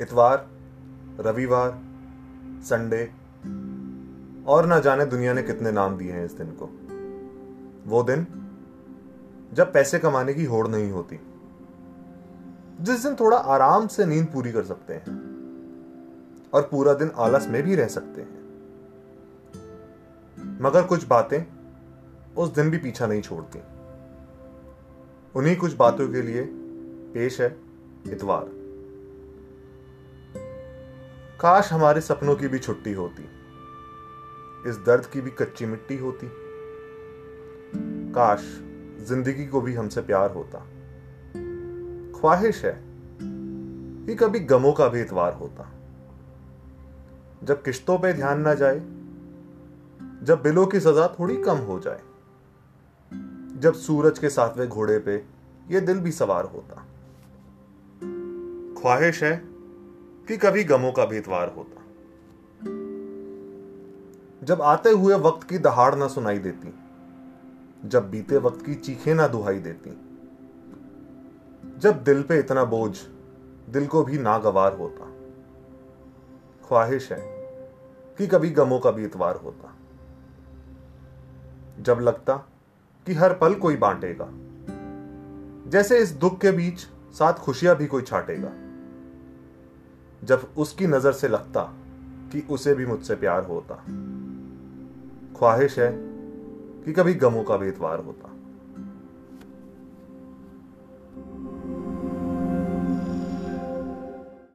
इतवार, रविवार, संडे, और ना जाने दुनिया ने कितने नाम दिए हैं इस दिन को। वो दिन जब पैसे कमाने की होड़ नहीं होती, जिस दिन थोड़ा आराम से नींद पूरी कर सकते हैं, और पूरा दिन आलस में भी रह सकते हैं। मगर कुछ बातें उस दिन भी पीछा नहीं छोड़ती। उन्हीं कुछ बातों के लिए पेश है इतवार। काश हमारे सपनों की भी छुट्टी होती। इस दर्द की भी कच्ची मिट्टी होती। काश ज़िंदगी को भी हमसे प्यार होता। ख्वाहिश है कि कभी गमों का भी इतवार होता। जब किश्तों पे ध्यान ना जाए, जब बिलों की सजा थोड़ी कम हो जाए, जब सूरज के सातवें घोड़े पे ये दिल भी सवार होता। ख्वाहिश है कि कभी गमों का भी इतवार होता। जब आते हुए वक्त की दहाड़ ना सुनाई देती, जब बीते वक्त की चीखें ना दुहाई देती, जब दिल पे इतना बोझ, दिल को भी नागवार होता। ख्वाहिश है कि कभी गमों का भी इतवार होता। जब लगता कि हर पल कोई बांटेगा, जैसे इस दुख के बीच साथ खुशियाँ भी कोई छाटेगा। जब उसकी नज़र से लगता कि उसे भी मुझसे प्यार होता। ख्वाहिश है कि कभी गमों का भी इतवार होता।